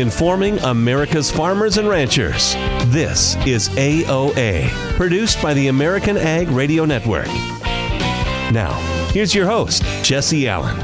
informing America's farmers and ranchers. This is AOA, produced by the American Ag Radio Network. Now, here's your host, Jesse Allen.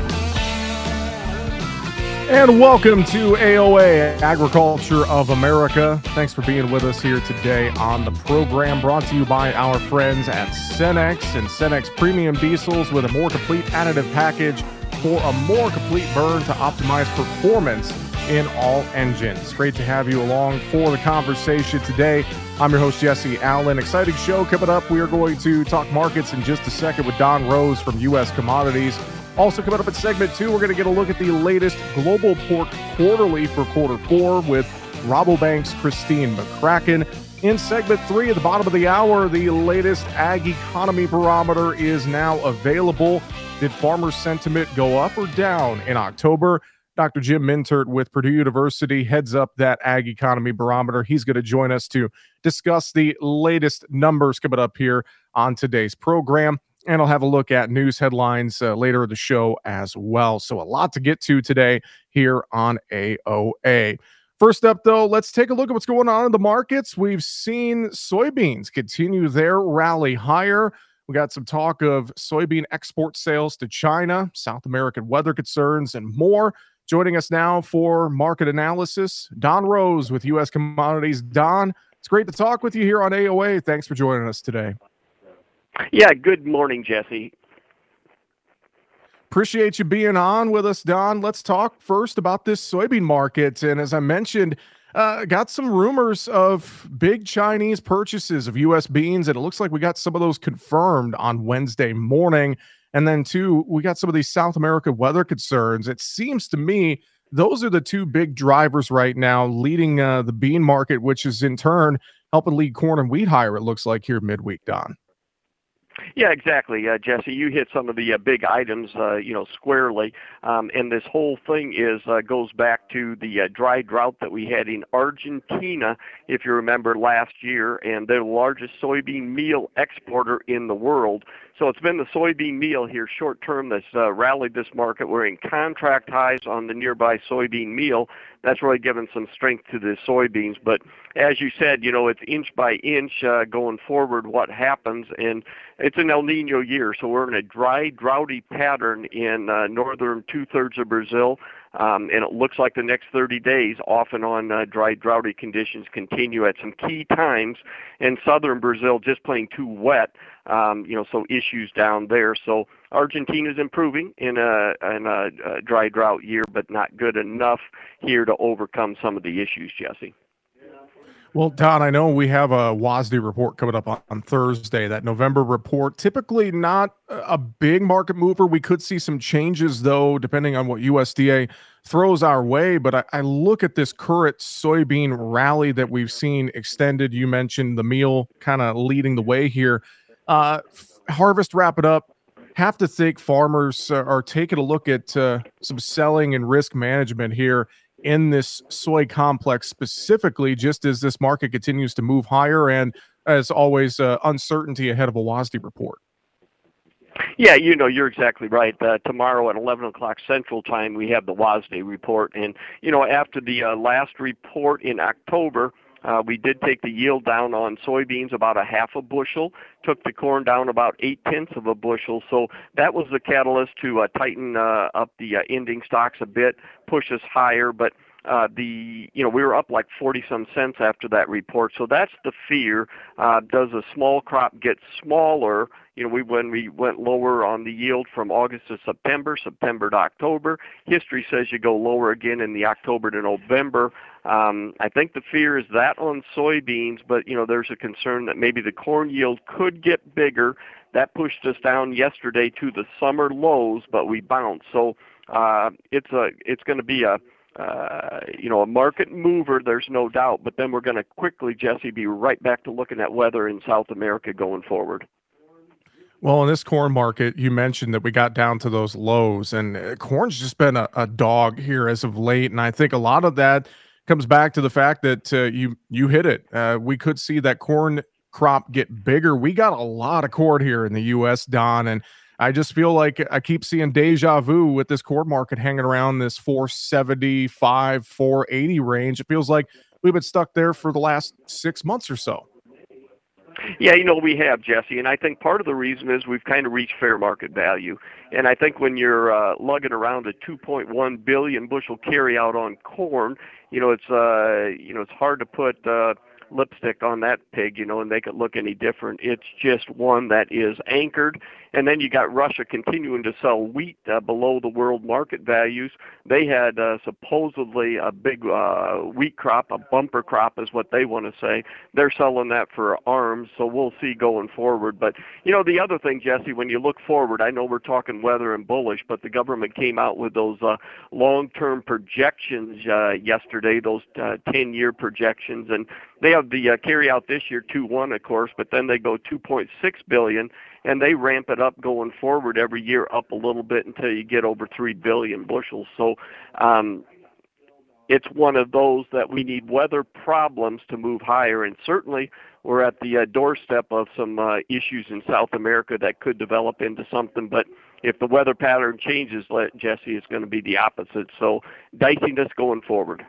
And welcome to AOA Agriculture of America. Thanks for being with us here today on the program brought to you by our friends at Cenex and Cenex Premium Diesels with a more complete additive package for a more complete burn to optimize performance in all engines. Great to have you along for the conversation today. I'm your host, Jesse Allen. Exciting show coming up. We are going to talk markets in just a second with Don Roose from U.S. Commodities. Also, coming up in segment two, we're going to get a look at the latest Global Pork Quarterly for quarter four with Rabobank's Christine McCracken. In segment three, at the bottom of the hour, the latest Ag Economy Barometer is now available. Did farmer sentiment go up or down in October? Dr. Jim Mintert with Purdue University heads up that Ag Economy Barometer. He's going to join us to discuss the latest numbers coming up here on today's program. And I'll have a look at news headlines uh, later in the show as well. So, a lot to get to today here on AOA. First up, though, let's take a look at what's going on in the markets. We've seen soybeans continue their rally higher. We got some talk of soybean export sales to China, South American weather concerns, and more. Joining us now for market analysis, Don Roose with U.S. Commodities. Don, it's great to talk with you here on AOA. Thanks for joining us today. Yeah, good morning, Jesse. Appreciate you being on with us, Don. Let's talk first about this soybean market. And as I mentioned, uh, got some rumors of big Chinese purchases of U.S. beans, and it looks like we got some of those confirmed on Wednesday morning. And then, two, we got some of these South America weather concerns. It seems to me those are the two big drivers right now leading uh, the bean market, which is in turn helping lead corn and wheat higher, it looks like here midweek, Don. Yeah, exactly, uh, Jesse. You hit some of the uh, big items, uh, you know, squarely. Um, and this whole thing is uh, goes back to the uh, dry drought that we had in Argentina, if you remember last year, and they're the largest soybean meal exporter in the world. So it's been the soybean meal here short term that's uh, rallied this market. We're in contract highs on the nearby soybean meal. That's really given some strength to the soybeans. But as you said, you know, it's inch by inch uh, going forward what happens. And it's an El Nino year, so we're in a dry, droughty pattern in uh, northern two thirds of Brazil. Um, and it looks like the next 30 days, off and on uh, dry, droughty conditions continue at some key times. In southern Brazil, just plain too wet. Um, you know, so issues down there. So Argentina's improving in a, in a, a dry drought year, but not good enough here to overcome some of the issues, Jesse. Well, Don, I know we have a WASDE report coming up on, on, Thursday, that November report. Typically not a big market mover. We could see some changes, though, depending on what USDA throws our way. But I, I look at this current soybean rally that we've seen extended. You mentioned the meal kind of leading the way here. Uh, harvest wrap it up. Have to think farmers uh, are taking a look at uh, some selling and risk management here in this soy complex specifically, just as this market continues to move higher and, as always, uh, uncertainty ahead of a WASDE report. Yeah, you know, you're exactly right. Uh, tomorrow at 11 o'clock Central Time, we have the WASDE report. And, you know, after the uh, last report in October, uh, we did take the yield down on soybeans about a half a bushel, took the corn down about eight tenths of a bushel. So that was the catalyst to uh, tighten uh, up the uh, ending stocks a bit, push us higher. But uh, the you know we were up like 40 some cents after that report. So that's the fear. Uh, does a small crop get smaller? You know we when we went lower on the yield from august to september september to october history says you go lower again in the october to november. Um, i think the fear is that on soybeans but you know there's a concern that maybe the corn yield could get bigger. That pushed us down yesterday to the summer lows but we bounced. So uh, it's a it's going to be a uh, you know, a market mover, there's no doubt. But then we're going to quickly, Jesse, be right back to looking at weather in South America going forward. Well, in this corn market, you mentioned that we got down to those lows, and uh, corn's just been a, a dog here as of late. And I think a lot of that comes back to the fact that uh, you you hit it. Uh, we could see that corn crop get bigger. We got a lot of corn here in the U.S., Don, and I just feel like I keep seeing deja vu with this core market hanging around this 475, 480 range. It feels like we've been stuck there for the last six months or so. Yeah, you know, we have, Jesse, and I think part of the reason is we've kind of reached fair market value. And I think when you're uh, lugging around a 2.1 billion bushel carryout on corn, you know, it's uh, you know, it's hard to put uh, lipstick on that pig, you know, and make it look any different. It's just one that is anchored. And then you got Russia continuing to sell wheat uh, below the world market values. They had uh, supposedly a big uh, wheat crop, a bumper crop is what they want to say. They're selling that for arms, so we'll see going forward. But, you know, the other thing, Jesse, when you look forward, I know we're talking weather and bullish, but the government came out with those uh, long-term projections uh, yesterday, those uh, 10-year projections, and they have the uh, carry out this year 2.1, of course, but then they go 2.6 billion and they ramp it up going forward every year up a little bit until you get over 3 billion bushels. So um, it's one of those that we need weather problems to move higher, and certainly we're at the uh, doorstep of some uh, issues in South America that could develop into something. But if the weather pattern changes, Jesse, it's going to be the opposite. So dicey going forward.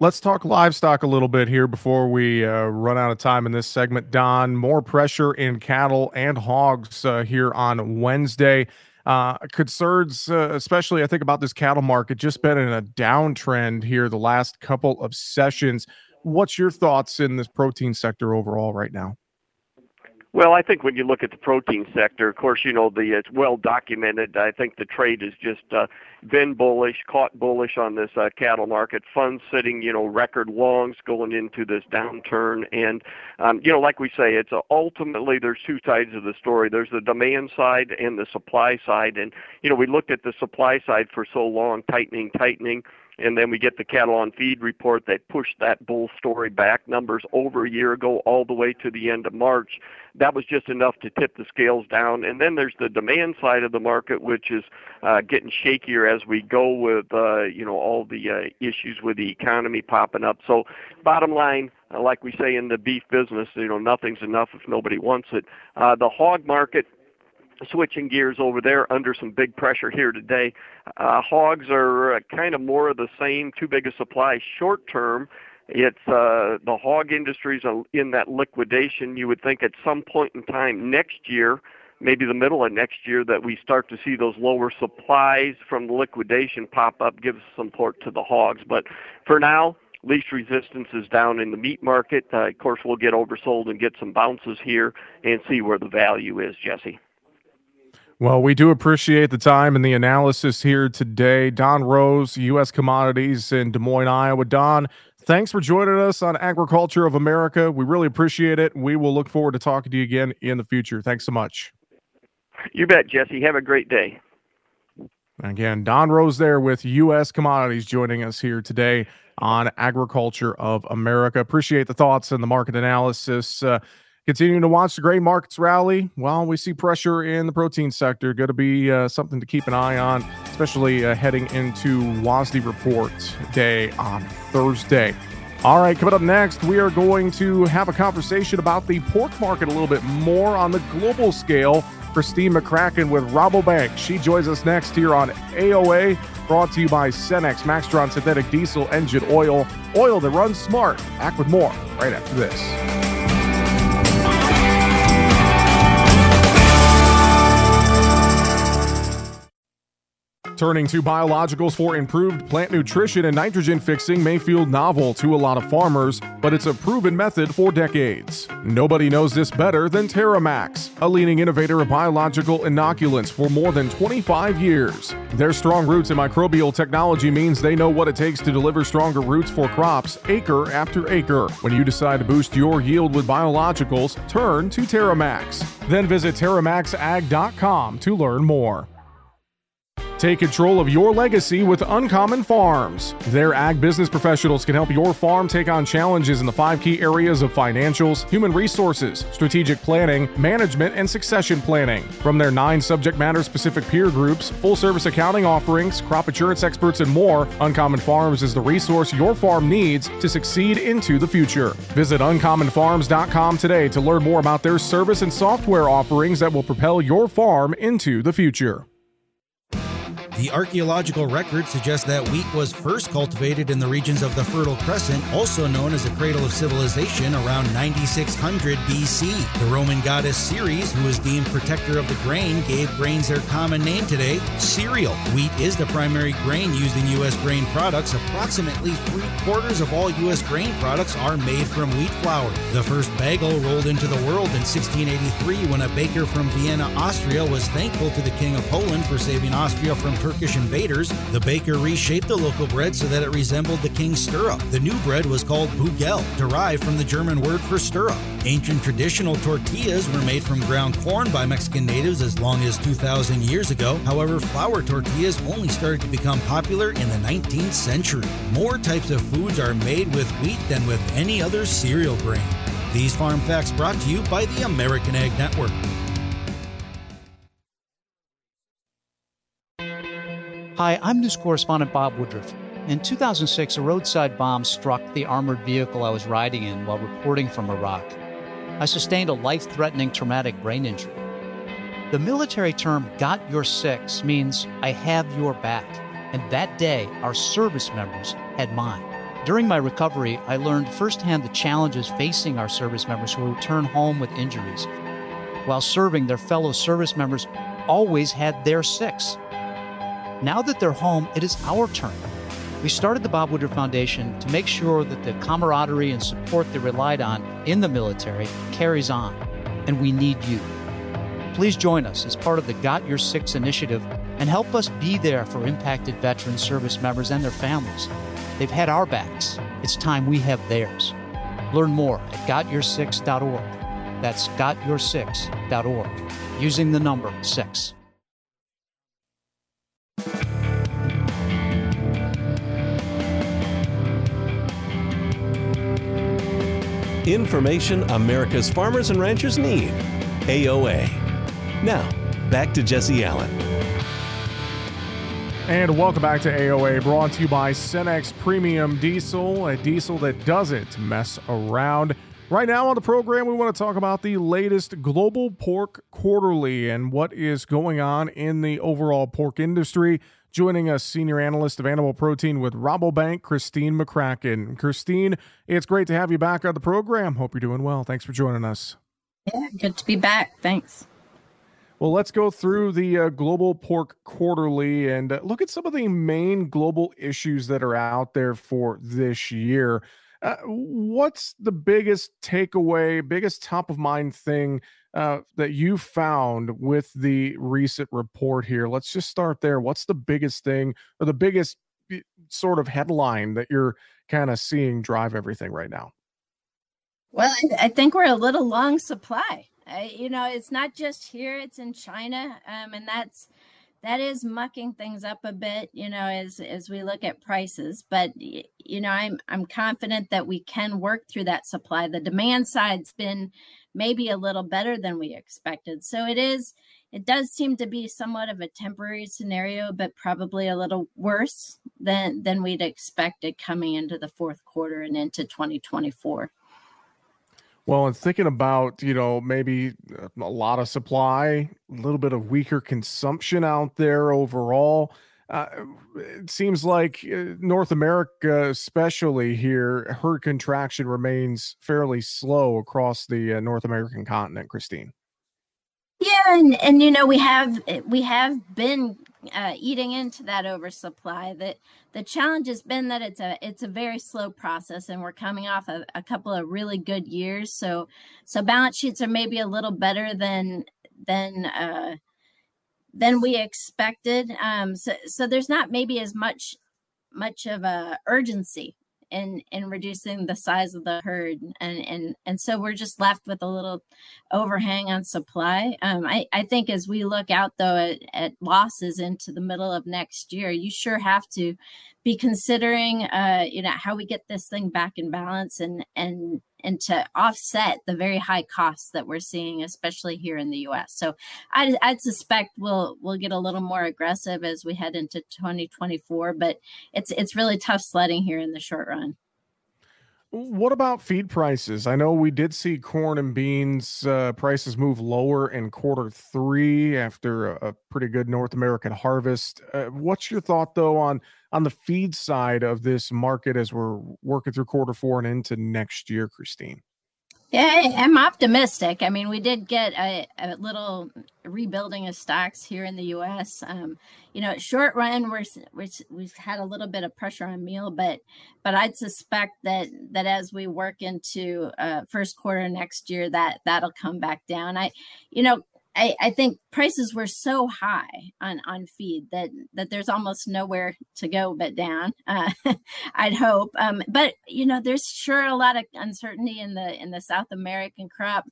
Let's talk livestock a little bit here before we uh, run out of time in this segment. Don, more pressure in cattle and hogs uh, here on Wednesday. Uh, concerns, uh, especially I think about this cattle market, just been in a downtrend here the last couple of sessions. What's your thoughts in this protein sector overall right now? Well, I think when you look at the protein sector, of course, you know the it's well documented. I think the trade has just uh, been bullish, caught bullish on this uh, cattle market. Funds sitting, you know, record longs going into this downturn, and um, you know, like we say, it's uh, ultimately there's two sides of the story. There's the demand side and the supply side, and you know, we looked at the supply side for so long, tightening, tightening and then we get the cattle on feed report that pushed that bull story back numbers over a year ago all the way to the end of March. That was just enough to tip the scales down. And then there's the demand side of the market, which is uh, getting shakier as we go with uh, you know all the uh, issues with the economy popping up. So bottom line, uh, like we say in the beef business, you know nothing's enough if nobody wants it. Uh, the hog market switching gears over there under some big pressure here today. Uh, hogs are uh, kind of more of the same, too big a supply short term. It's uh, the hog industry's in that liquidation. You would think at some point in time next year, maybe the middle of next year, that we start to see those lower supplies from the liquidation pop up, give some support to the hogs. But for now, least resistance is down in the meat market. Uh, of course, we'll get oversold and get some bounces here and see where the value is, Jesse. Well, we do appreciate the time and the analysis here today. Don Roose, U.S. Commodities in Des Moines, Iowa. Don, thanks for joining us on Agriculture of America. We really appreciate it. We will look forward to talking to you again in the future. Thanks so much. You bet, Jesse. Have a great day. Again, Don Roose there with U.S. Commodities joining us here today on Agriculture of America. Appreciate the thoughts and the market analysis. Uh, Continuing to watch the grain markets rally while we see pressure in the protein sector. Going to be uh, something to keep an eye on, especially uh, heading into WASDE report day on Thursday. All right, coming up next, we are going to have a conversation about the pork market a little bit more on the global scale. Christine McCracken with Rabobank. She joins us next here on AOA, brought to you by Cenex Maxtron Synthetic Diesel Engine Oil. Oil that runs smart. Back with more right after this. Turning to biologicals for improved plant nutrition and nitrogen fixing may feel novel to a lot of farmers, but it's a proven method for decades. Nobody knows this better than TerraMax, a leading innovator of biological inoculants for more than 25 years. Their strong roots in microbial technology means they know what it takes to deliver stronger roots for crops acre after acre. When you decide to boost your yield with biologicals, turn to TerraMax. Then visit TerraMaxAg.com to learn more. Take control of your legacy with Uncommon Farms. Their ag business professionals can help your farm take on challenges in the five key areas of financials, human resources, strategic planning, management, and succession planning. From their nine subject matter specific peer groups, full service accounting offerings, crop insurance experts, and more, Uncommon Farms is the resource your farm needs to succeed into the future. Visit uncommonfarms.com today to learn more about their service and software offerings that will propel your farm into the future. The archaeological record suggests that wheat was first cultivated in the regions of the Fertile Crescent, also known as the cradle of civilization, around 9600 BC. The Roman goddess Ceres, who was deemed protector of the grain, gave grains their common name today, cereal. Wheat is the primary grain used in U.S. grain products. Approximately three quarters of all U.S. grain products are made from wheat flour. The first bagel rolled into the world in 1683 when a baker from Vienna, Austria, was thankful to the King of Poland for saving Austria from Turkish invaders, the baker reshaped the local bread so that it resembled the king's stirrup. The new bread was called bugel, derived from the German word for stirrup. Ancient traditional tortillas were made from ground corn by Mexican natives as long as 2,000 years ago. However, flour tortillas only started to become popular in the 19th century. More types of foods are made with wheat than with any other cereal grain. These farm facts brought to you by the American Ag Network. Hi, I'm news correspondent Bob Woodruff. In 2006, a roadside bomb struck the armored vehicle I was riding in while reporting from Iraq. I sustained a life threatening traumatic brain injury. The military term got your six means I have your back, and that day our service members had mine. During my recovery, I learned firsthand the challenges facing our service members who return home with injuries. While serving, their fellow service members always had their six. Now that they're home, it is our turn. We started the Bob Woodruff Foundation to make sure that the camaraderie and support they relied on in the military carries on, and we need you. Please join us as part of the Got Your Six initiative and help us be there for impacted veteran service members and their families. They've had our backs. It's time we have theirs. Learn more at gotyoursix.org. That's gotyoursix.org, using the number six. Information America's farmers and ranchers need. AOA. Now, back to Jesse Allen. And welcome back to AOA, brought to you by Cenex Premium Diesel, a diesel that doesn't mess around. Right now on the program, we want to talk about the latest Global Pork Quarterly and what is going on in the overall pork industry. Joining us, senior analyst of animal protein with Rabobank, Christine McCracken. Christine, it's great to have you back on the program. Hope you're doing well. Thanks for joining us. Yeah, good to be back. Thanks. Well, let's go through the uh, Global Pork Quarterly and uh, look at some of the main global issues that are out there for this year. Uh, what's the biggest takeaway, biggest top of mind thing uh, that you found with the recent report here? Let's just start there. What's the biggest thing or the biggest sort of headline that you're kind of seeing drive everything right now? Well, I think we're a little long supply. Uh, you know, it's not just here; it's in China, um, and that's that is mucking things up a bit, you know, as as we look at prices. But you know, I'm I'm confident that we can work through that supply. The demand side's been maybe a little better than we expected. So it is it does seem to be somewhat of a temporary scenario, but probably a little worse than than we'd expected coming into the fourth quarter and into 2024. Well, and thinking about, you know, maybe uh, a lot of supply, a little bit of weaker consumption out there overall. Uh, it seems like uh, North America, especially here, herd contraction remains fairly slow across the uh, North American continent. Christine. Yeah, and and you know we have we have been uh, eating into that oversupply. That the challenge has been that it's a it's a very slow process, and we're coming off a, a couple of really good years. So so balance sheets are maybe a little better than than uh, than we expected. Um, so so there's not maybe as much much of a urgency in in reducing the size of the herd, and and and so we're just left with a little overhang on supply. Um, I I think as we look out though at, at losses into the middle of next year, you sure have to be considering uh, you know how we get this thing back in balance and and and to offset the very high costs that we're seeing, especially here in the U.S. So I, I'd suspect we'll we'll get a little more aggressive as we head into 2024, but it's it's really tough sledding here in the short run. What about feed prices? I know we did see corn and beans uh, prices move lower in quarter three after a, a pretty good North American harvest. Uh, what's your thought though on on the feed side of this market as we're working through quarter four and into next year, Christine? Yeah, I'm optimistic. I mean, we did get a, a little rebuilding of stocks here in the U.S. Um, you know, short run, we're, we're, we've had a little bit of pressure on meal, but but I'd suspect that that as we work into uh, first quarter next year, that that'll come back down. I, you know, I, I think prices were so high on, on feed that that there's almost nowhere to go but down. Uh, I'd hope, um, but you know, there's sure a lot of uncertainty in the in the South American crop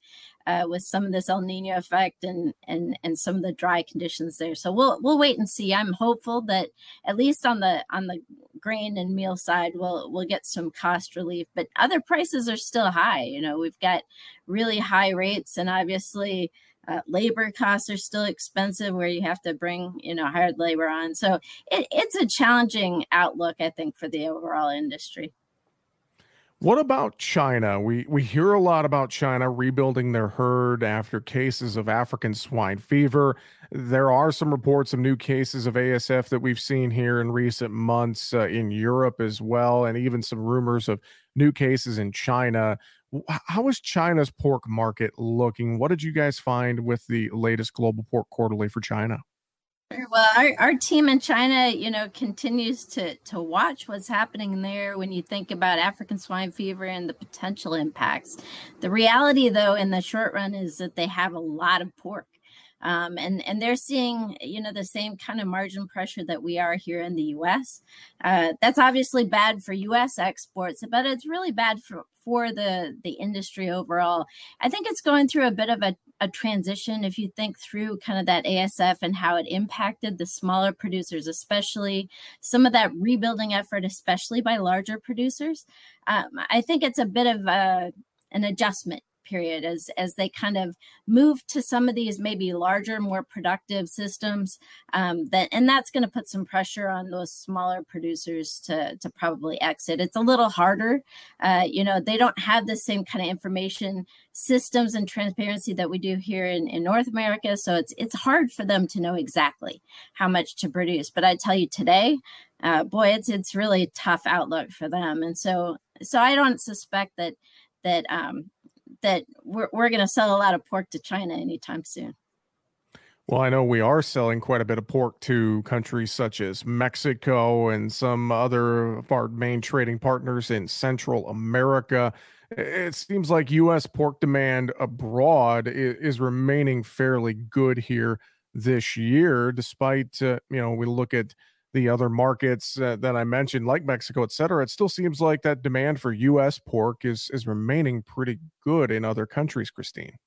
uh, with some of this El Nino effect and and and some of the dry conditions there. So we'll we'll wait and see. I'm hopeful that at least on the on the grain and meal side, we'll we'll get some cost relief. But other prices are still high. You know, we've got really high rates, and obviously uh, labor costs are still expensive where you have to bring you know hired labor on so it, it's a challenging outlook i think for the overall industry what about China? We we hear a lot about China rebuilding their herd after cases of African swine fever. There are some reports of new cases of ASF that we've seen here in recent months uh, in Europe as well, and even some rumors of new cases in China. How is China's pork market looking? What did you guys find with the latest global pork quarterly for China? Well, our, our team in China, you know, continues to to watch what's happening there when you think about African swine fever and the potential impacts. The reality, though, in the short run, is that they have a lot of pork. Um, and and they're seeing you know the same kind of margin pressure that we are here in the U.S. Uh, that's obviously bad for U.S. exports, but it's really bad for for the the industry overall. I think it's going through a bit of a, a transition. If you think through kind of that ASF and how it impacted the smaller producers, especially some of that rebuilding effort, especially by larger producers, um, I think it's a bit of a an adjustment period as as they kind of move to some of these maybe larger more productive systems um, that and that's going to put some pressure on those smaller producers to to probably exit. It's a little harder uh, you know they don't have the same kind of information systems and transparency that we do here in, in north america so it's it's hard for them to know exactly how much to produce. But i tell you today uh, boy it's it's really tough outlook for them. And so so i don't suspect that that um, that we're, we're going to sell a lot of pork to China anytime soon. Well, I know we are selling quite a bit of pork to countries such as Mexico and some other of our main trading partners in Central America. It seems like U.S. pork demand abroad is, remaining fairly good here this year, despite, uh, you know, we look at the other markets uh, that I mentioned, like Mexico, et cetera, it still seems like that demand for U.S. pork is is remaining pretty good in other countries. Christine,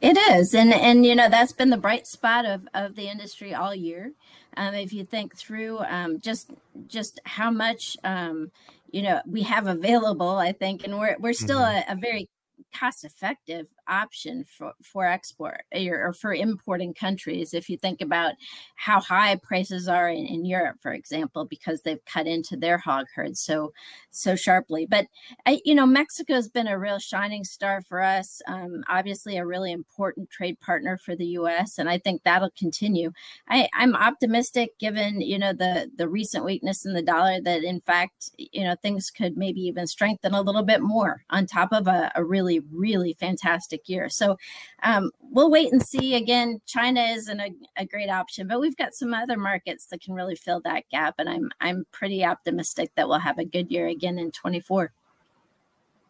it is, and and you know that's been the bright spot of of the industry all year. Um, if you think through um, just just how much um, you know we have available, I think, and we're we're still mm-hmm. a, a very cost effective option for, for export or, for importing countries if you think about how high prices are in, in, Europe for example because they've cut into their hog herds so so sharply. But I, you know Mexico's been a real shining star for us um, obviously a really important trade partner for the US and I think that'll continue. I, I'm optimistic given you know the the recent weakness in the dollar that in fact you know things could maybe even strengthen a little bit more on top of a, a really really fantastic fantastic year. So um, we'll wait and see. Again, China isn't a, a great option, but we've got some other markets that can really fill that gap, and I'm I'm pretty optimistic that we'll have a good year again in 24.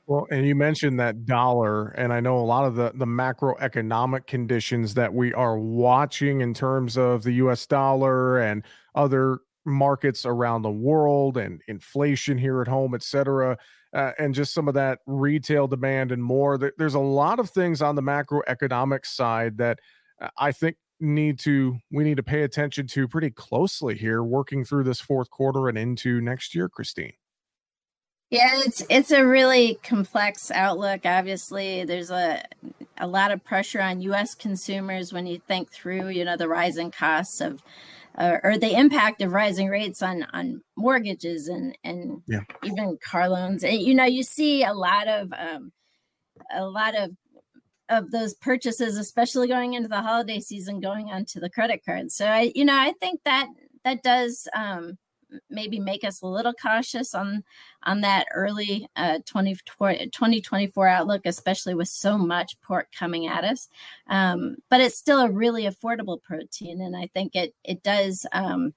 Well, and you mentioned that dollar, and I know a lot of the the macroeconomic conditions that we are watching in terms of the U.S. dollar and other markets around the world and inflation here at home, et cetera, uh, and just some of that retail demand and more. There's a lot of things on the macroeconomic side that uh, I think need to we need to pay attention to pretty closely here working through this fourth quarter and into next year christine yeah it's it's a really complex outlook obviously there's a a lot of pressure on us consumers when you think through you know the rising costs of uh, or the impact of rising rates on on mortgages and and yeah. even car loans and, you know you see a lot of um a lot of of those purchases, especially going into the holiday season, going onto the credit card. So I, you know, I think that that does um, maybe make us a little cautious on on that early uh, 20, 2024 outlook, especially with so much pork coming at us. Um, but it's still a really affordable protein, and I think it it does. Um,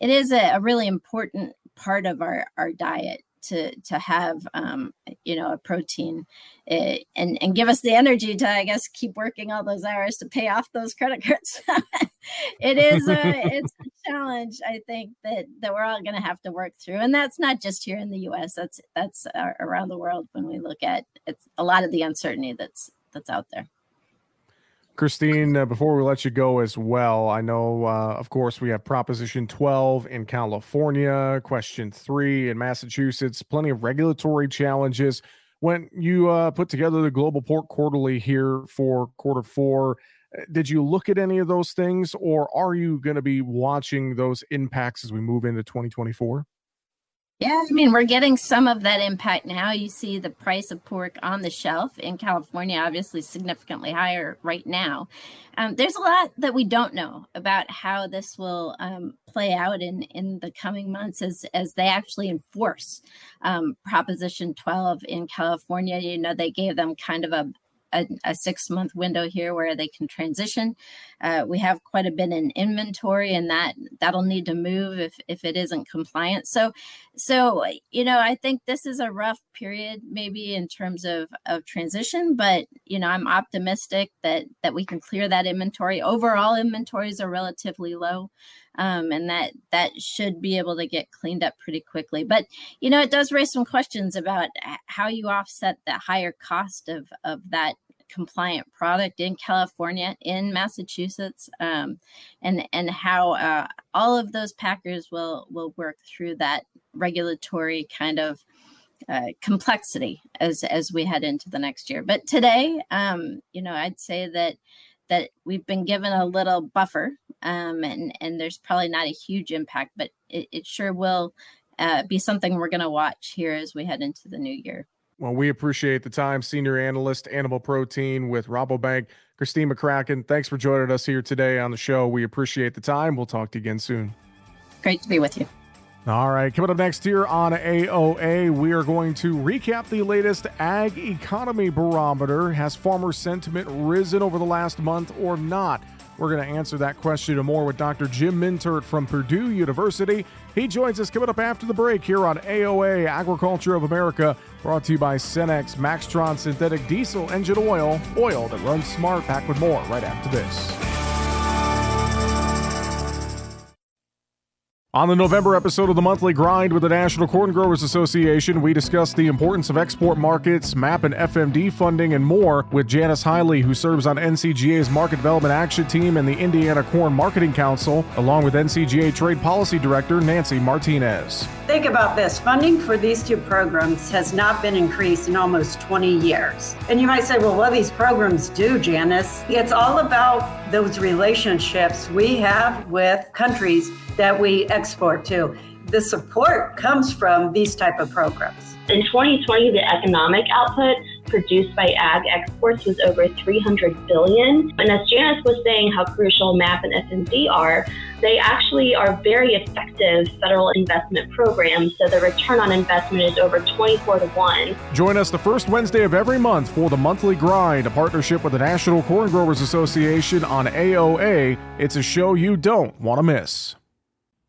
it is a, a really important part of our our diet to to have um, you know a protein uh, and and give us the energy to I guess keep working all those hours to pay off those credit cards. it is a it's a challenge I think that that we're all going to have to work through, and that's not just here in the U.S. That's that's uh, around the world when we look at it's a lot of the uncertainty that's that's out there. Christine, uh, before we let you go as well, I know, uh, of course, we have Proposition 12 in California, Question 3 in Massachusetts, plenty of regulatory challenges. When you uh, put together the Global Pork Quarterly here for quarter four, did you look at any of those things, or are you going to be watching those impacts as we move into 2024? Yeah, I mean, we're getting some of that impact now. You see the price of pork on the shelf in California, obviously significantly higher right now. Um, there's a lot that we don't know about how this will um, play out in, in the coming months as, as they actually enforce um, Proposition 12 in California. You know, they gave them kind of a, a, a six month window here where they can transition. Uh, we have quite a bit in inventory, and that that'll need to move if if it isn't compliant. So, so you know, I think this is a rough period, maybe in terms of of transition, but you know, I'm optimistic that that we can clear that inventory. Overall, inventories are relatively low. Um, and that that should be able to get cleaned up pretty quickly. But you know, it does raise some questions about how you offset the higher cost of of that compliant product in California, in Massachusetts, um, and and how uh, all of those packers will will work through that regulatory kind of uh, complexity as as we head into the next year. But today, um, you know, I'd say that that we've been given a little buffer, um, and and there's probably not a huge impact, but it, it sure will uh, be something we're going to watch here as we head into the new year. Well, we appreciate the time, senior analyst, animal protein with Rabobank, Christine McCracken. Thanks for joining us here today on the show. We appreciate the time. We'll talk to you again soon. Great to be with you. All right, coming up next here on AOA, we are going to recap the latest Ag Economy Barometer. Has farmer sentiment risen over the last month or not? We're going to answer that question and more with Dr. Jim Mintert from Purdue University. He joins us coming up after the break here on AOA Agriculture of America, brought to you by Cenex Maxtron Synthetic Diesel Engine Oil, oil that runs smart. Back with more right after this. On the November episode of the Monthly Grind with the National Corn Growers Association, we discuss the importance of export markets, MAP and FMD funding, and more with Janice Hiley, who serves on NCGA's Market Development Action Team and the Indiana Corn Marketing Council, along with NCGA Trade Policy Director Nancy Martinez. Think about this funding for these two programs has not been increased in almost 20 years. And you might say, well, what do these programs do, Janice? It's all about those relationships we have with countries that we export to. The support comes from these type of programs. In 2020, the economic output produced by ag exports was over 300 billion. And as Janice was saying, how crucial MAP and FMD are, they actually are very effective federal investment programs. So the return on investment is over 24 to 1. Join us the first Wednesday of every month for the Monthly Grind, a partnership with the National Corn Growers Association on AOA. It's a show you don't want to miss.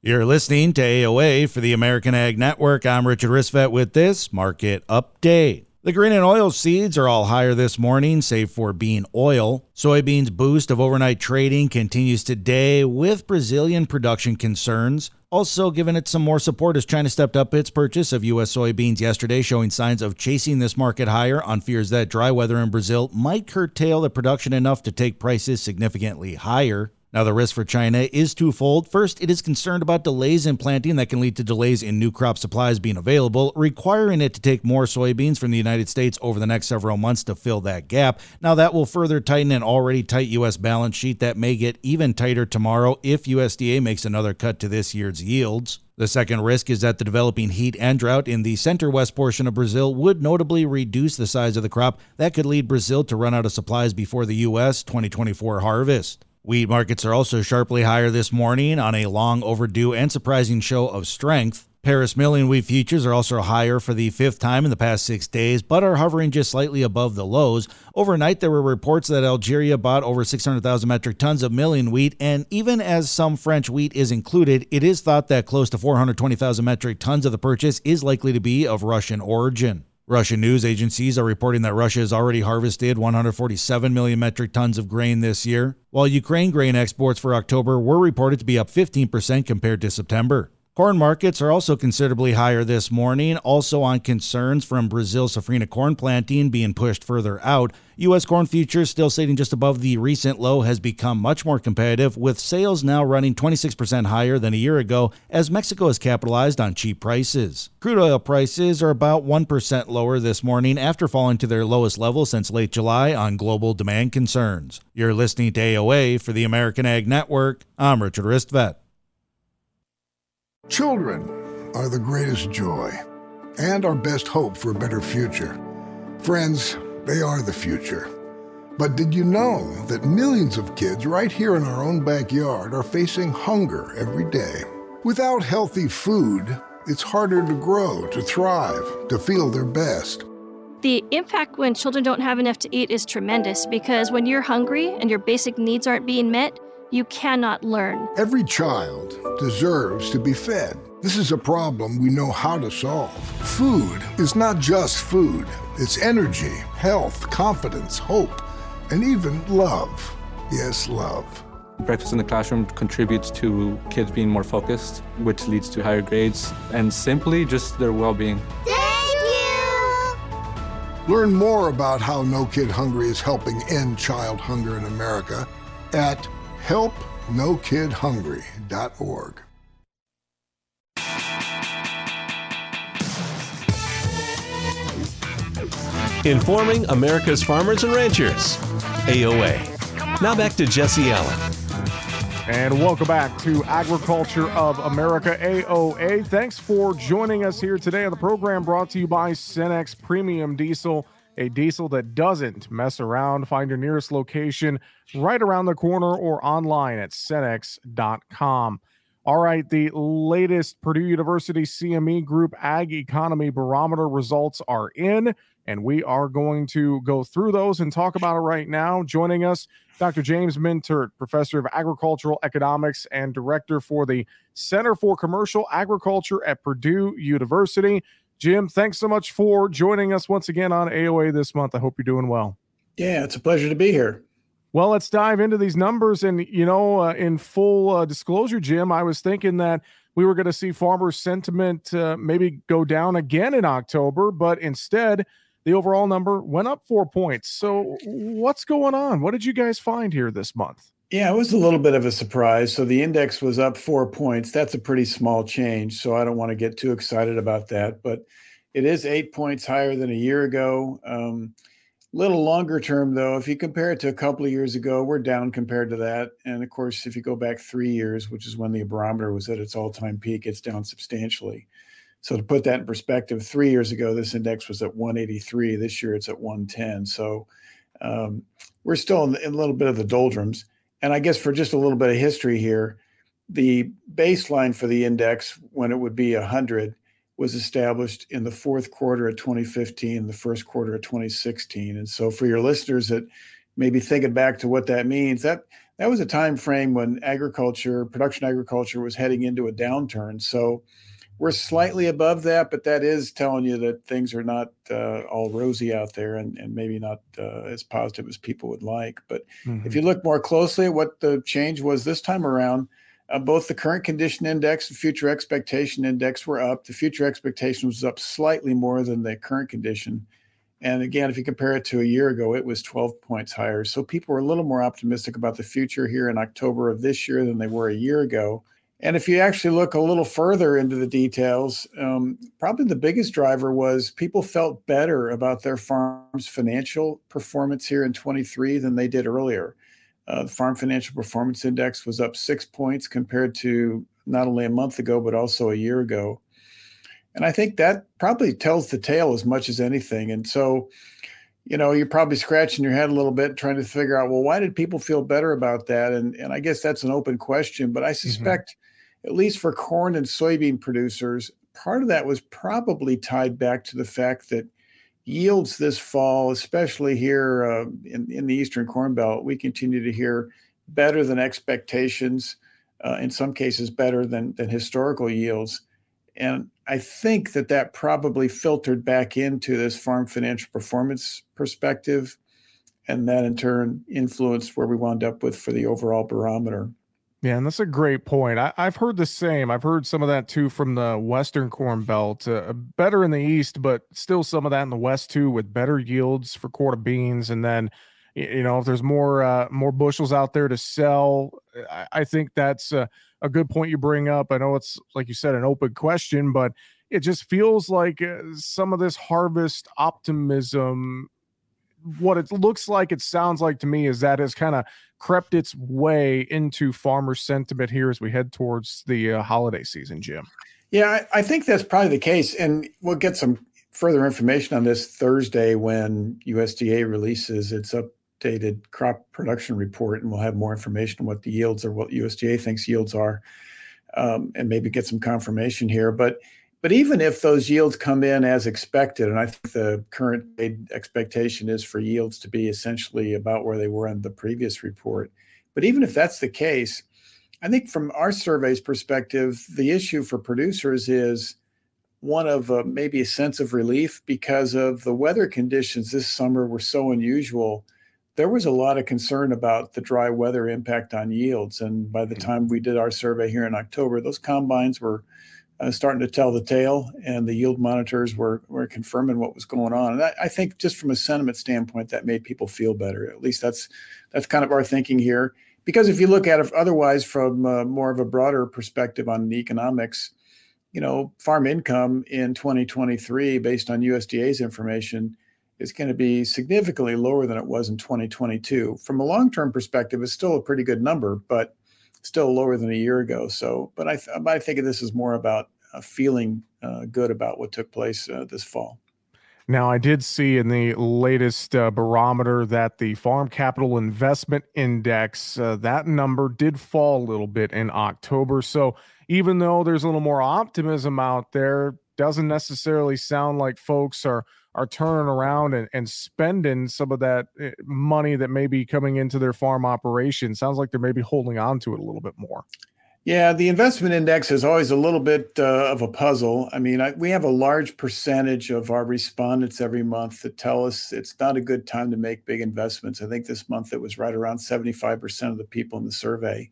You're listening to AOA for the American Ag Network. I'm Richard Risvet with this market update. The grain and oil seeds are all higher this morning, save for bean oil. Soybeans boost of overnight trading continues today with Brazilian production concerns. Also, giving it some more support as China stepped up its purchase of U.S. soybeans yesterday, showing signs of chasing this market higher on fears that dry weather in Brazil might curtail the production enough to take prices significantly higher. Now, the risk for China is twofold. First, it is concerned about delays in planting that can lead to delays in new crop supplies being available, requiring it to take more soybeans from the United States over the next several months to fill that gap. Now, that will further tighten an already tight U.S. balance sheet that may get even tighter tomorrow if USDA makes another cut to this year's yields. The second risk is that the developing heat and drought in the center west portion of Brazil would notably reduce the size of the crop. That could lead Brazil to run out of supplies before the U.S. 2024 harvest. Wheat markets are also sharply higher this morning on a long overdue and surprising show of strength. Paris milling wheat futures are also higher for the fifth time in the past six days, but are hovering just slightly above the lows. Overnight, there were reports that Algeria bought over 600,000 metric tons of milling wheat, and even as some French wheat is included, it is thought that close to 420,000 metric tons of the purchase is likely to be of Russian origin. Russian news agencies are reporting that Russia has already harvested 147 million metric tons of grain this year, while Ukraine grain exports for October were reported to be up 15% compared to September. Corn markets are also considerably higher this morning, also on concerns from Brazil's safrinha corn planting being pushed further out. U.S. corn futures still sitting just above the recent low has become much more competitive, with sales now running 26% higher than a year ago as Mexico has capitalized on cheap prices. Crude oil prices are about 1% lower this morning after falling to their lowest level since late July on global demand concerns. You're listening to AOA for the American Ag Network. I'm Richard Ristvet. Children are the greatest joy and our best hope for a better future. Friends, they are the future. But did you know that millions of kids right here in our own backyard are facing hunger every day? Without healthy food, it's harder to grow, to thrive, to feel their best. The impact when children don't have enough to eat is tremendous because when you're hungry and your basic needs aren't being met, you cannot learn. Every child deserves to be fed. This is a problem we know how to solve. Food is not just food, it's energy, health, confidence, hope, and even love. Yes, love. Breakfast in the classroom contributes to kids being more focused, which leads to higher grades, and simply just their well being. Thank you! Learn more about how No Kid Hungry is helping end child hunger in America at helpnokidhungry.org. Informing America's farmers and ranchers. AOA. Now back to Jesse Allen. And welcome back to Agriculture of America, AOA. Thanks for joining us here today on the program brought to you by Cenex Premium Diesel a diesel that doesn't mess around. Find your nearest location right around the corner or online at cenex.com. All right, the latest Purdue University CME Group Ag Economy Barometer results are in, and we are going to go through those and talk about it right now. Joining us, Dr. James Mintert, professor of agricultural economics and director for the Center for Commercial Agriculture at Purdue University. Jim, thanks so much for joining us once again on AOA this month. I hope you're doing well. Yeah, it's a pleasure to be here. Well, let's dive into these numbers. And, you know, uh, in full uh, disclosure, Jim, I was thinking that we were going to see farmer sentiment uh, maybe go down again in October, but instead, the overall number went up four points. So, what's going on? What did you guys find here this month? Yeah, it was a little bit of a surprise. So the index was up four points. That's a pretty small change. So I don't want to get too excited about that, but it is eight points higher than a year ago. Um, little longer term, though, if you compare it to a couple of years ago, we're down compared to that. And of course, if you go back three years, which is when the barometer was at its all time peak, it's down substantially. So to put that in perspective, three years ago, this index was at 183. This year, it's at 110. So um, we're still in a little bit of the doldrums. And I guess for just a little bit of history here, the baseline for the index when it would be 100 was established in the fourth quarter of 2015 the first quarter of 2016 and so for your listeners that maybe thinking back to what that means that that was a time frame when agriculture production agriculture was heading into a downturn. So we're slightly above that, but that is telling you that things are not uh, all rosy out there and, and maybe not uh, as positive as people would like. But mm-hmm. if you look more closely at what the change was this time around, uh, both the current condition index and future expectation index were up. The future expectation was up slightly more than the current condition. And again, if you compare it to a year ago, it was 12 points higher. So people were a little more optimistic about the future here in October of this year than they were a year ago. And if you actually look a little further into the details, um, probably the biggest driver was people felt better about their farm's financial performance here in 23 than they did earlier. Uh, the Farm Financial Performance Index was up six points compared to not only a month ago, but also a year ago. And I think that probably tells the tale as much as anything. And so, you know, you're probably scratching your head a little bit trying to figure out, well, why did people feel better about that? And, and I guess that's an open question, but I mm-hmm. suspect, mm-hmm. At least for corn and soybean producers, part of that was probably tied back to the fact that yields this fall, especially here uh, in, in the Eastern Corn Belt, we continue to hear better than expectations, uh, in some cases better than, than historical yields. And I think that that probably filtered back into this farm financial performance perspective. And that in turn influenced where we wound up with for the overall barometer. Yeah, and that's a great point. I, have heard the same. I've heard some of that too from the Western Corn Belt. Uh, better in the East, but still some of that in the West too, with better yields for quarter beans. And then, you know, if there's more uh, more bushels out there to sell, I, I think that's a, a, good point you bring up. I know it's like you said, an open question, but it just feels like uh, some of this harvest optimism what it looks like, it sounds like to me, is that has kind of crept its way into farmer sentiment here as we head towards the uh, holiday season, Jim. Yeah, I, I, think that's probably the case. And we'll get some further information on this Thursday when USDA releases its updated crop production report. And we'll have more information on what the yields are, what USDA thinks yields are, um, and maybe get some confirmation here. But but even if those yields come in as expected, and I think the current expectation is for yields to be essentially about where they were in the previous report. But even if that's the case, I think from our survey's perspective, the issue for producers is one of uh, maybe a sense of relief because of the weather conditions this summer were so unusual. There was a lot of concern about the dry weather impact on yields. And by the mm-hmm. time we did our survey here in October, those combines were uh, starting to tell the tale, and the yield monitors were were confirming what was going on. And I, I, think just from a sentiment standpoint, that made people feel better. At least that's that's kind of our thinking here. Because if you look at it otherwise from uh, more of a broader perspective on the economics, you know, farm income in 2023, based on USDA's information, is going to be significantly lower than it was in 2022. From a long-term perspective, it's still a pretty good number, but still lower than a year ago. So, but I, th- I think this is more about uh, feeling uh, good about what took place uh, this fall. Now, I did see in the latest uh, barometer that the Farm Capital Investment Index, uh, that number did fall a little bit in October. So, even though there's a little more optimism out there, doesn't necessarily sound like folks are are turning around and, and spending some of that eh, money that may be coming into their farm operation. Sounds like they're maybe holding on to it a little bit more. Yeah, the investment index is always a little bit uh, of a puzzle. I mean, I, we have a large percentage of our respondents every month that tell us it's not a good time to make big investments. I think this month it was right around 75% of the people in the survey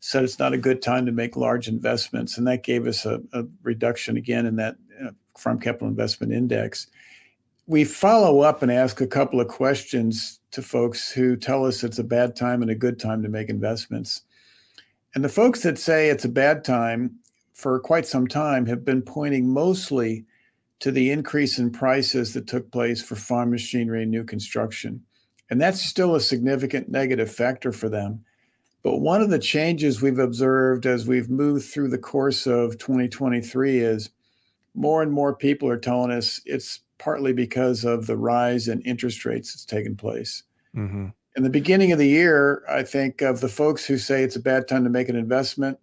said it's not a good time to make large investments. And that gave us a, a reduction again in that uh, farm capital investment index we follow up and ask a couple of questions to folks who tell us it's a bad time and a good time to make investments. And the folks that say it's a bad time for quite some time have been pointing mostly to the increase in prices that took place for farm machinery and new construction. And that's still a significant negative factor for them. But one of the changes we've observed as we've moved through the course of 2023 is more and more people are telling us it's partly because of the rise in interest rates that's taken place. Mm-hmm. In the beginning of the year, I think of the folks who say it's a bad time to make an investment,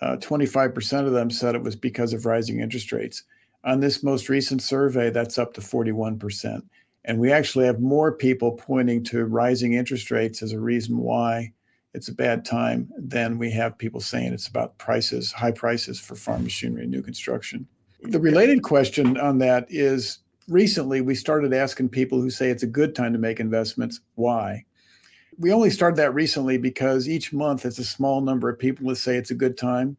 uh, 25% of them said it was because of rising interest rates. On this most recent survey, that's up to 41%. And we actually have more people pointing to rising interest rates as a reason why it's a bad time, than we have people saying it's about prices, high prices for farm machinery and new construction. The related question on that is recently we started asking people who say it's a good time to make investments, why? We only started that recently because each month it's a small number of people that say it's a good time.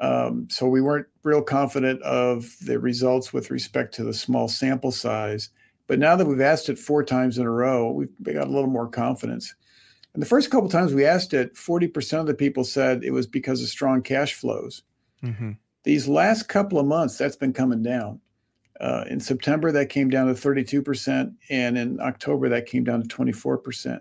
Um, so we weren't real confident of the results with respect to the small sample size. But now that we've asked it four times in a row, we've got a little more confidence. And the first couple times we asked it, 40% of the people said it was because of strong cash flows. Mm-hmm. These last couple of months, that's been coming down. Uh, in September, that came down to 32%, and in October, that came down to 24%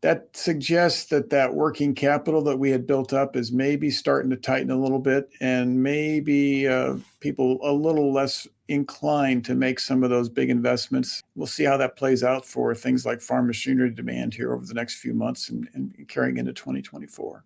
that suggests that that working capital that we had built up is maybe starting to tighten a little bit and maybe uh, people a little less inclined to make some of those big investments. We'll see how that plays out for things like farm machinery demand here over the next few months and, and carrying into 2024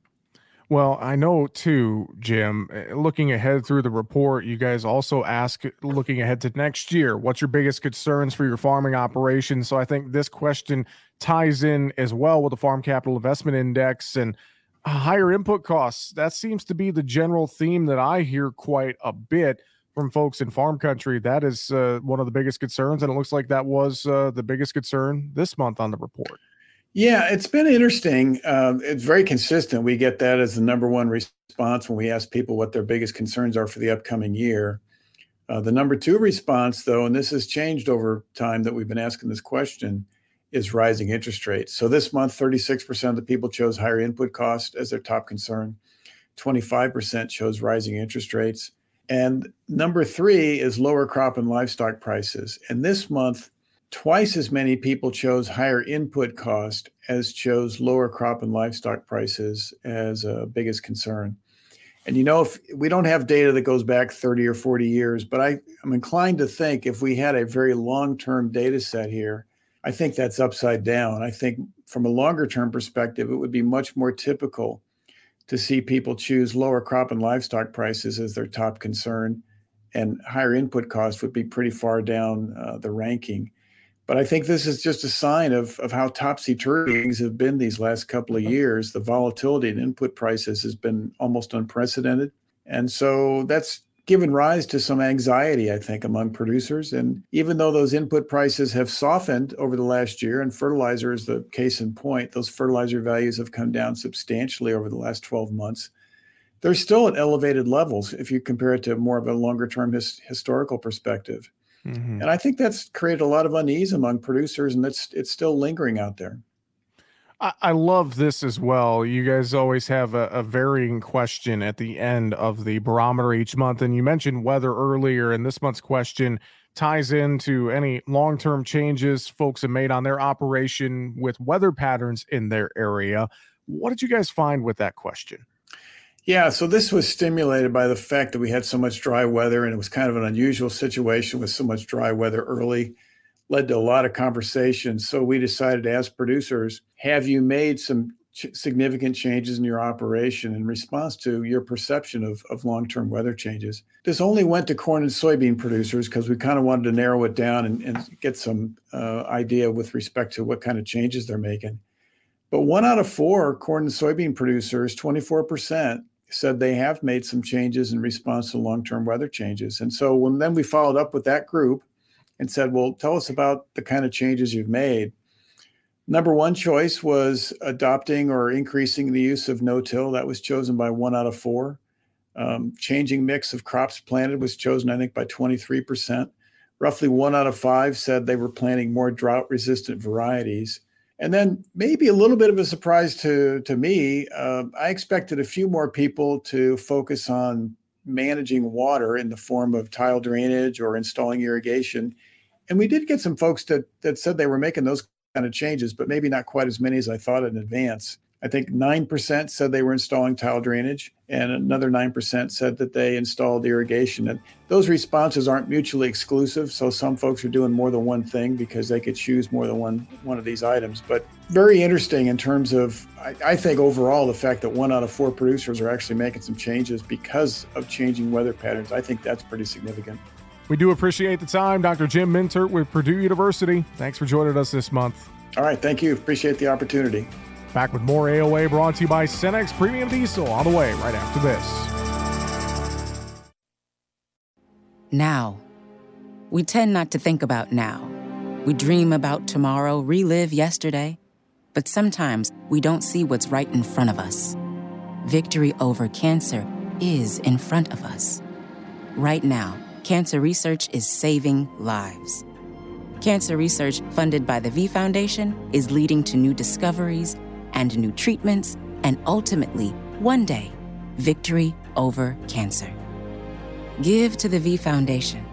well, I know too, Jim, eh, looking ahead through the report, you guys also ask looking ahead to next year, what's your biggest concerns for your farming operation? So I think this question ties in as well with the Farm Capital Investment Index and higher input costs. That seems to be the general theme that I hear quite a bit from folks in farm country. That is uh, one of the biggest concerns, and it looks like that was uh, the biggest concern this month on the report. Yeah, it's been interesting. Uh, it's very consistent. We get that as the number one response when we ask people what their biggest concerns are for the upcoming year. Uh, the number two response, though, and this has changed over time that we've been asking this question, is rising interest rates. So this month, 36% of the people chose higher input cost as their top concern. 25% chose rising interest rates. And number three is lower crop and livestock prices. And this month, twice as many people chose higher input cost as chose lower crop and livestock prices as a biggest concern. And you know, if we don't have data that goes back 30 or 40 years, but I, I'm inclined to think if we had a very long-term data set here, I think that's upside down. I think from a longer term perspective, it would be much more typical to see people choose lower crop and livestock prices as their top concern, and higher input costs would be pretty far down uh, the ranking. But I think this is just a sign of, of how topsy turvy things have been these last couple of mm-hmm. years. The volatility in input prices has been almost unprecedented. And so that's given rise to some anxiety, I think, among producers. And even though those input prices have softened over the last year, and fertilizer is the case in point, those fertilizer values have come down substantially over the last 12 months. They're still at elevated levels if you compare it to more of a longer term his, historical perspective. Mm-hmm. And I think that's created a lot of unease among producers, and it's it's still lingering out there. I, love this as well. You guys always have a, a, varying question at the end of the barometer each month. And you mentioned weather earlier, and this month's question ties into any long term changes folks have made on their operation with weather patterns in their area. What did you guys find with that question? Yeah, so this was stimulated by the fact that we had so much dry weather, and it was kind of an unusual situation with so much dry weather early led to a lot of conversations. So we decided to ask producers, have you made some ch- significant changes in your operation in response to your perception of, of long-term weather changes? This only went to corn and soybean producers because we kind of wanted to narrow it down and, and get some uh, idea with respect to what kind of changes they're making. But one out of four corn and soybean producers, 24%, said they have made some changes in response to long-term weather changes. And so when then we followed up with that group and said, Well, tell us about the kind of changes you've made. Number one choice was adopting or increasing the use of no till. That was chosen by one out of four. Um, changing mix of crops planted was chosen, I think, by 23%. Roughly one out of five said they were planting more drought resistant varieties. And then, maybe a little bit of a surprise to, to me, uh, I expected a few more people to focus on managing water in the form of tile drainage or installing irrigation and we did get some folks that that said they were making those kind of changes, but maybe not quite as many as I thought in advance. I think 9% said they were installing tile drainage, and another 9% said that they installed irrigation. And those responses aren't mutually exclusive. So some folks are doing more than one thing because they could choose more than one, one of these items. But very interesting in terms of, I, I think overall, the fact that one out of four producers are actually making some changes because of changing weather patterns. I think that's pretty significant. We do appreciate the time. Dr. Jim Mintert with Purdue University. Thanks for joining us this month. All right. Thank you. Appreciate the opportunity. Back with more AOA brought to you by Cenex Premium Diesel on the way right after this. Now. We tend not to think about now. We dream about tomorrow, relive yesterday. But sometimes we don't see what's right in front of us. Victory over cancer is in front of us. Right now, cancer research is saving lives. Cancer research funded by the V Foundation is leading to new discoveries and new treatments, and ultimately, one day, victory over cancer. Give to the V Foundation.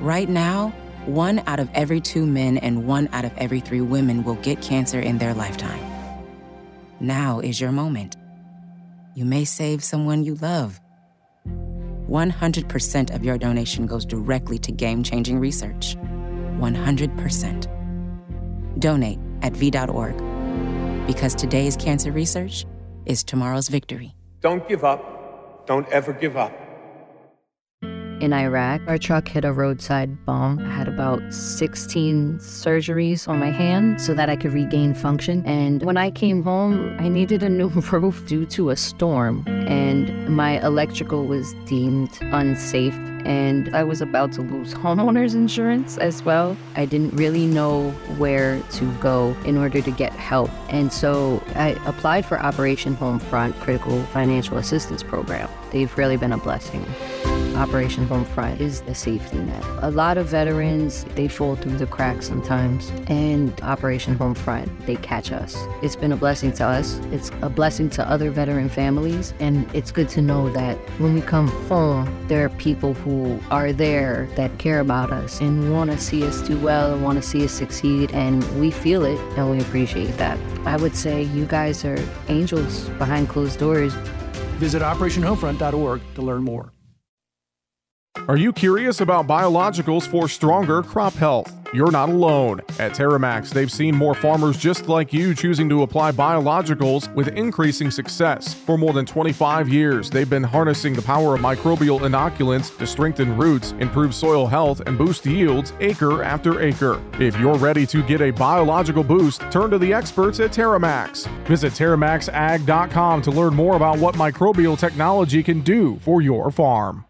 Right now, one out of every two men and one out of every three women will get cancer in their lifetime. Now is your moment. You may save someone you love. 100% of your donation goes directly to game changing research. 100%. Donate at V.org. Because today's cancer research is tomorrow's victory. Don't give up. Don't ever give up. In Iraq, our truck hit a roadside bomb. I had about 16 surgeries on my hand so that I could regain function. And when I came home, I needed a new roof due to a storm, and my electrical was deemed unsafe and I was about to lose homeowners insurance as well. I didn't really know where to go in order to get help. And so I applied for Operation Homefront Critical Financial Assistance Program. They've really been a blessing. Operation Homefront is the safety net. A lot of veterans, they fall through the cracks sometimes, and Operation Homefront, they catch us. It's been a blessing to us. It's a blessing to other veteran families, and it's good to know that when we come home, there are people who are there that care about us and want to see us do well and want to see us succeed, and we feel it and we appreciate that. I would say you guys are angels behind closed doors. Visit OperationHomefront.org to learn more. Are you curious about biologicals for stronger crop health? You're not alone. At Terramax, they've seen more farmers just like you choosing to apply biologicals with increasing success. For more than 25 years, they've been harnessing the power of microbial inoculants to strengthen roots, improve soil health, and boost yields acre after acre. If you're ready to get a biological boost, turn to the experts at Terramax. Visit TerramaxAg.com to learn more about what microbial technology can do for your farm.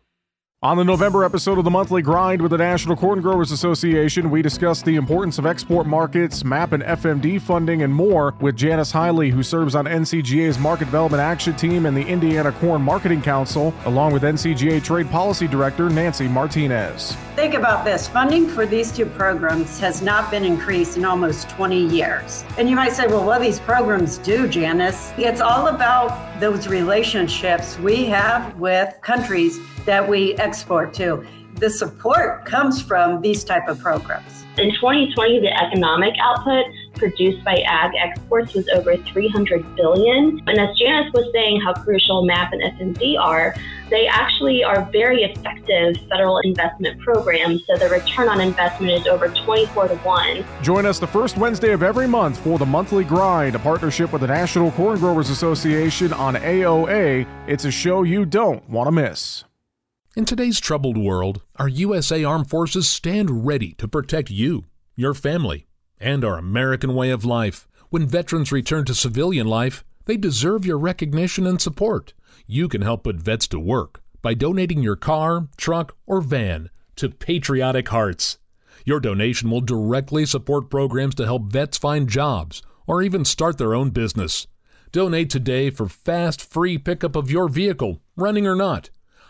On the November episode of the Monthly Grind with the National Corn Growers Association, we discussed the importance of export markets, MAP and FMD funding, and more with Janice Hiley, who serves on NCGA's Market Development Action Team and the Indiana Corn Marketing Council, along with NCGA Trade Policy Director Nancy Martinez. Think about this funding for these two programs has not been increased in almost 20 years. And you might say, well, what do these programs do, Janice? It's all about those relationships we have with countries that we export to. The support comes from these type of programs. In 2020, the economic output produced by ag exports was over 300 billion. And as Janice was saying, how crucial MAP and FMD are, they actually are very effective federal investment programs. So the return on investment is over 24 to 1. Join us the first Wednesday of every month for the Monthly Grind, a partnership with the National Corn Growers Association on AOA. It's a show you don't want to miss. In today's troubled world, our USA Armed Forces stand ready to protect you, your family, and our American way of life. When veterans return to civilian life, they deserve your recognition and support. You can help put vets to work by donating your car, truck, or van to Patriotic Hearts. Your donation will directly support programs to help vets find jobs or even start their own business. Donate today for fast, free pickup of your vehicle, running or not.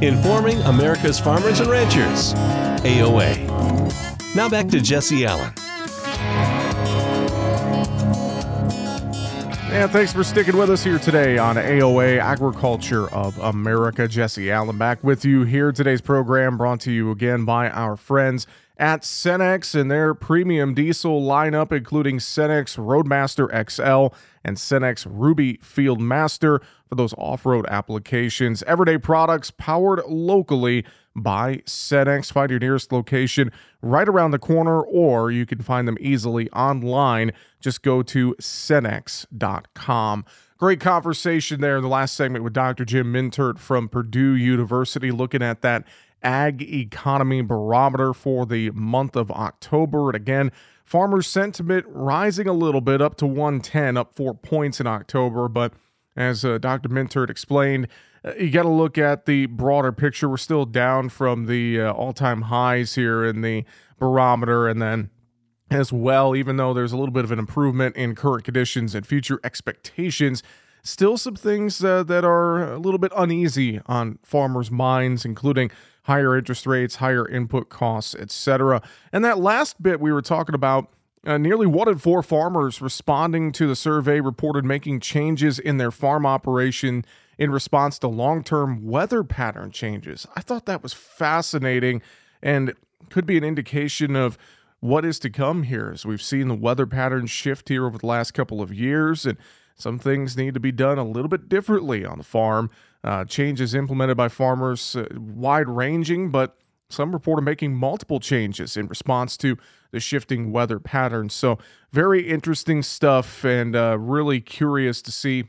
Informing America's farmers and ranchers. AOA. Now back to Jesse Allen. And thanks for sticking with us here today on AOA Agriculture of America. Jesse Allen back with you here. Today's program brought to you again by our friends at Cenex and their premium diesel lineup, including Cenex Roadmaster XL and Cenex Ruby Field Master for those off road applications. Everyday products powered locally by Cenex. Find your nearest location right around the corner, or you can find them easily online. Just go to Cenex.com. Great conversation there in the last segment with Dr. Jim Mintert from Purdue University, looking at that ag economy barometer for the month of October. And again, farmer sentiment rising a little bit up to 110, up four points in October. But as uh, Dr. Mintert explained, uh, you got to look at the broader picture. We're still down from the uh, all time highs here in the barometer. And then as well, even though there's a little bit of an improvement in current conditions and future expectations, still some things uh, that are a little bit uneasy on farmers' minds, including higher interest rates, higher input costs, etc. And that last bit we were talking about, uh, nearly one in four farmers responding to the survey reported making changes in their farm operation in response to long term weather pattern changes. I thought that was fascinating and could be an indication of what is to come here as we've seen the weather patterns shift here over the last couple of years and some things need to be done a little bit differently on the farm uh, changes implemented by farmers, uh, wide ranging, but some report are making multiple changes in response to the shifting weather patterns. So, very interesting stuff, and uh, really curious to see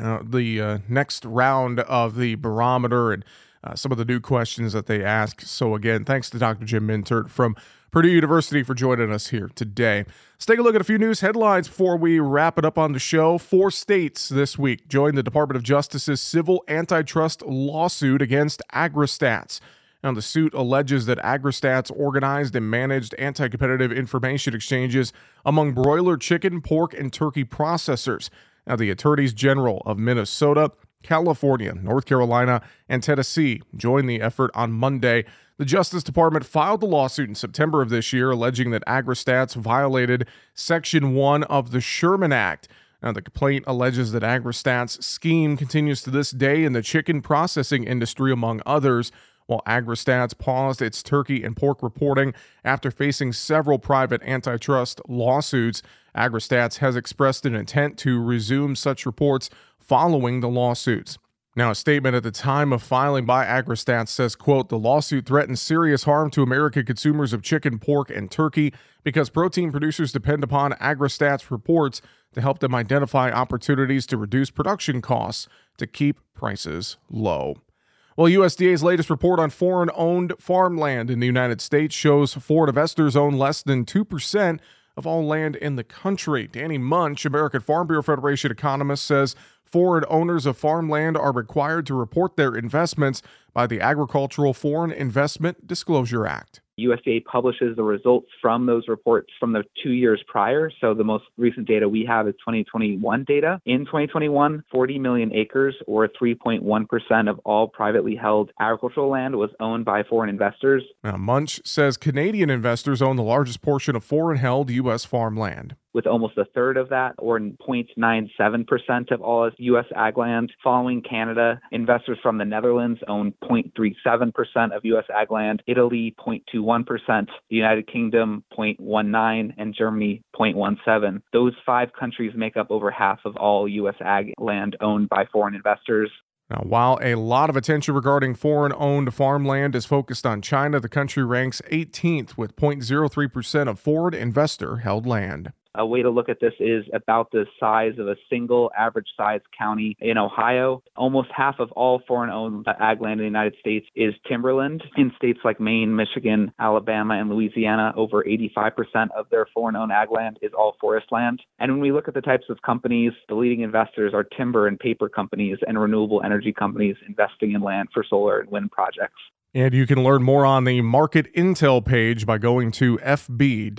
uh, the uh, next round of the barometer and uh, some of the new questions that they ask. So, again, thanks to Dr. Jim Mintert from Purdue University for joining us here today. Let's take a look at a few news headlines before we wrap it up on the show. Four states this week joined the Department of Justice's civil antitrust lawsuit against AgriStats. Now, the suit alleges that AgriStats organized and managed anti competitive information exchanges among broiler chicken, pork, and turkey processors. Now, the attorneys general of Minnesota, California, North Carolina, and Tennessee joined the effort on Monday. The Justice Department filed the lawsuit in September of this year, alleging that AgriStats violated Section 1 of the Sherman Act. Now, the complaint alleges that AgriStats' scheme continues to this day in the chicken processing industry, among others, while AgriStats paused its turkey and pork reporting after facing several private antitrust lawsuits. AgriStats has expressed an intent to resume such reports following the lawsuits. Now, a statement at the time of filing by AgriStats says, quote, the lawsuit threatens serious harm to American consumers of chicken, pork, and turkey because protein producers depend upon AgriStats reports to help them identify opportunities to reduce production costs to keep prices low. Well, USDA's latest report on foreign owned farmland in the United States shows foreign investors own less than 2% of all land in the country. Danny Munch, American Farm Bureau Federation economist, says Foreign owners of farmland are required to report their investments by the Agricultural Foreign Investment Disclosure Act. USDA publishes the results from those reports from the two years prior. So the most recent data we have is 2021 data. In 2021, 40 million acres, or 3.1% of all privately held agricultural land, was owned by foreign investors. Now, Munch says Canadian investors own the largest portion of foreign held U.S. farmland with almost a third of that, or 0.97% of all U.S. ag land. Following Canada, investors from the Netherlands own 0.37% of U.S. ag land, Italy 0.21%, the United Kingdom 0.19%, and Germany 0.17%. Those five countries make up over half of all U.S. ag land owned by foreign investors. Now, while a lot of attention regarding foreign owned farmland is focused on China, the country ranks 18th with 0.03% of foreign investor held land. A way to look at this is about the size of a single average size county in Ohio. Almost half of all foreign owned uh, ag land in the United States is timberland. In states like Maine, Michigan, Alabama, and Louisiana, over 85% of their foreign owned ag land is all forest land. And when we look at the types of companies, the leading investors are timber and paper companies and renewable energy companies investing in land for solar and wind projects. And you can learn more on the market intel page by going to fb.org.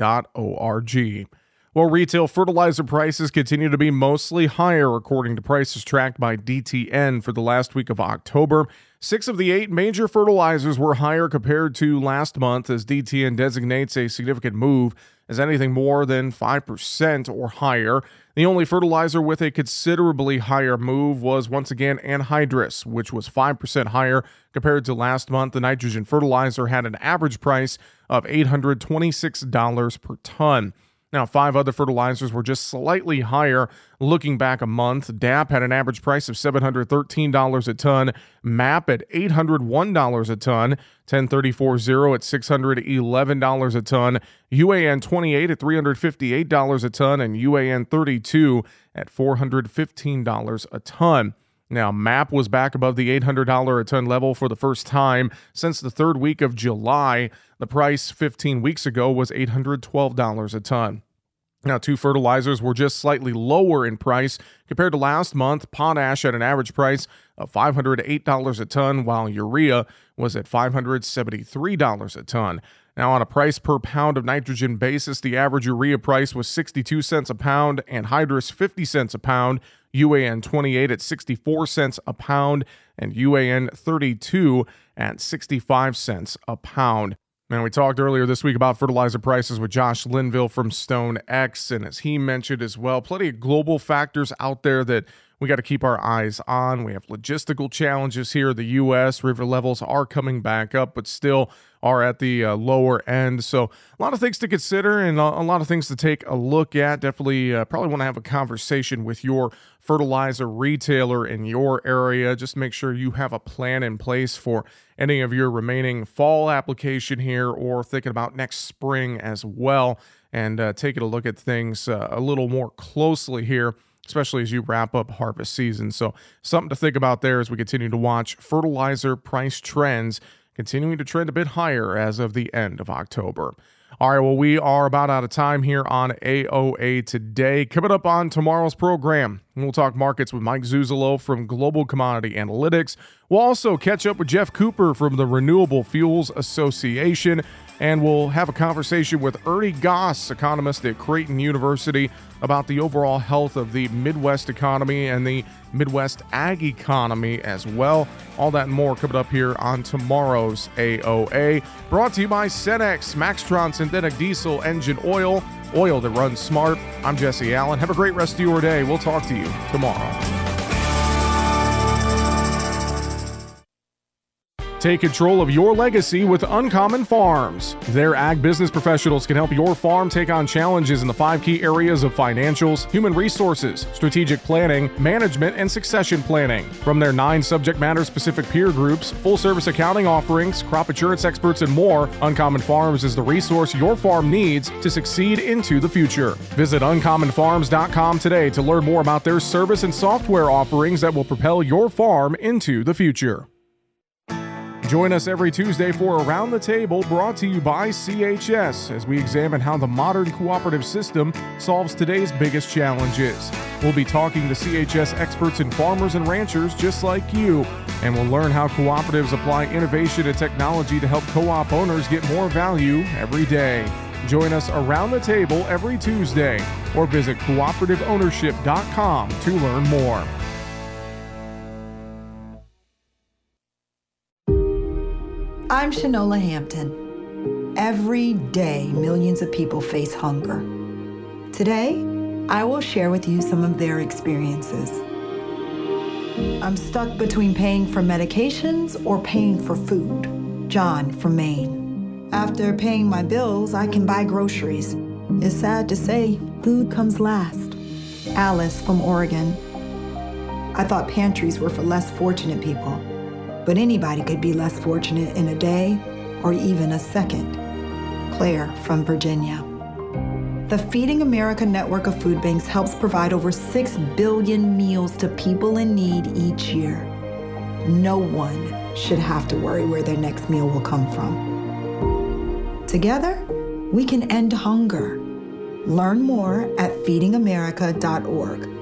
Well, retail fertilizer prices continue to be mostly higher, according to prices tracked by DTN for the last week of October. Six of the eight major fertilizers were higher compared to last month, as DTN designates a significant move as anything more than 5% or higher. The only fertilizer with a considerably higher move was once again anhydrous, which was 5% higher compared to last month. The nitrogen fertilizer had an average price of $826 per ton. Now, five other fertilizers were just slightly higher looking back a month. DAP had an average price of $713 a ton, MAP at $801 a ton, 1034-0 at $611 a ton, UAN 28 at $358 a ton, and UAN 32 at $415 a ton. Now, MAP was back above the $800 a ton level for the first time since the third week of July. The price 15 weeks ago was $812 a ton. Now, two fertilizers were just slightly lower in price compared to last month. Potash at an average price of $508 a ton, while urea was at $573 a ton. Now, on a price per pound of nitrogen basis, the average urea price was 62 cents a pound, anhydrous 50 cents a pound, UAN 28 at 64 cents a pound, and UAN 32 at 65 cents a pound. And we talked earlier this week about fertilizer prices with Josh Linville from Stone X. And as he mentioned as well, plenty of global factors out there that we got to keep our eyes on. We have logistical challenges here. The U.S. river levels are coming back up, but still are at the uh, lower end. So a lot of things to consider and a, lot of things to take a look at. Definitely, uh, probably want to have a conversation with your fertilizer retailer in your area. Just make sure you have a plan in place for any of your remaining fall application here or thinking about next spring as well. And uh, taking a look at things uh, a little more closely here especially as you wrap up harvest season. So, something to think about there as we continue to watch fertilizer price trends continuing to trend a bit higher as of the end of October. All right, well, we are about out of time here on AOA today. Coming up on tomorrow's program, we'll talk markets with Mike Zuzolo from Global Commodity Analytics. We'll also catch up with Geoff Cooper from the Renewable Fuels Association, and we'll have a conversation with Ernie Goss, economist at Creighton University, about the overall health of the Midwest economy and the Midwest ag economy as well. All that and more coming up here on tomorrow's AOA. Brought to you by Cenex, Maxtron Synthetic Diesel Engine Oil, oil that runs smart. I'm Jesse Allen. Have a great rest of your day. We'll talk to you tomorrow. Take control of your legacy with Uncommon Farms. Their ag business professionals can help your farm take on challenges in the five key areas of financials, human resources, strategic planning, management, and succession planning. From their nine subject matter specific peer groups, full service accounting offerings, crop insurance experts, and more, Uncommon Farms is the resource your farm needs to succeed into the future. Visit uncommonfarms.com today to learn more about their service and software offerings that will propel your farm into the future. Join us every Tuesday for Around the Table brought to you by CHS as we examine how the modern cooperative system solves today's biggest challenges. We'll be talking to CHS experts and farmers and ranchers just like you, and we'll learn how cooperatives apply innovation and technology to help co op owners get more value every day. Join us around the table every Tuesday or visit cooperativeownership.com to learn more. I'm Shanola Hampton. Every day, millions of people face hunger. Today, I will share with you some of their experiences. I'm stuck between paying for medications or paying for food. John from Maine. After paying my bills, I can buy groceries. It's sad to say, food comes last. Alice from Oregon. I thought pantries were for less fortunate people but anybody could be less fortunate in a day or even a second. Claire from Virginia. The Feeding America network of food banks helps provide over 6 billion meals to people in need each year. No one should have to worry where their next meal will come from. Together, we can end hunger. Learn more at feedingamerica.org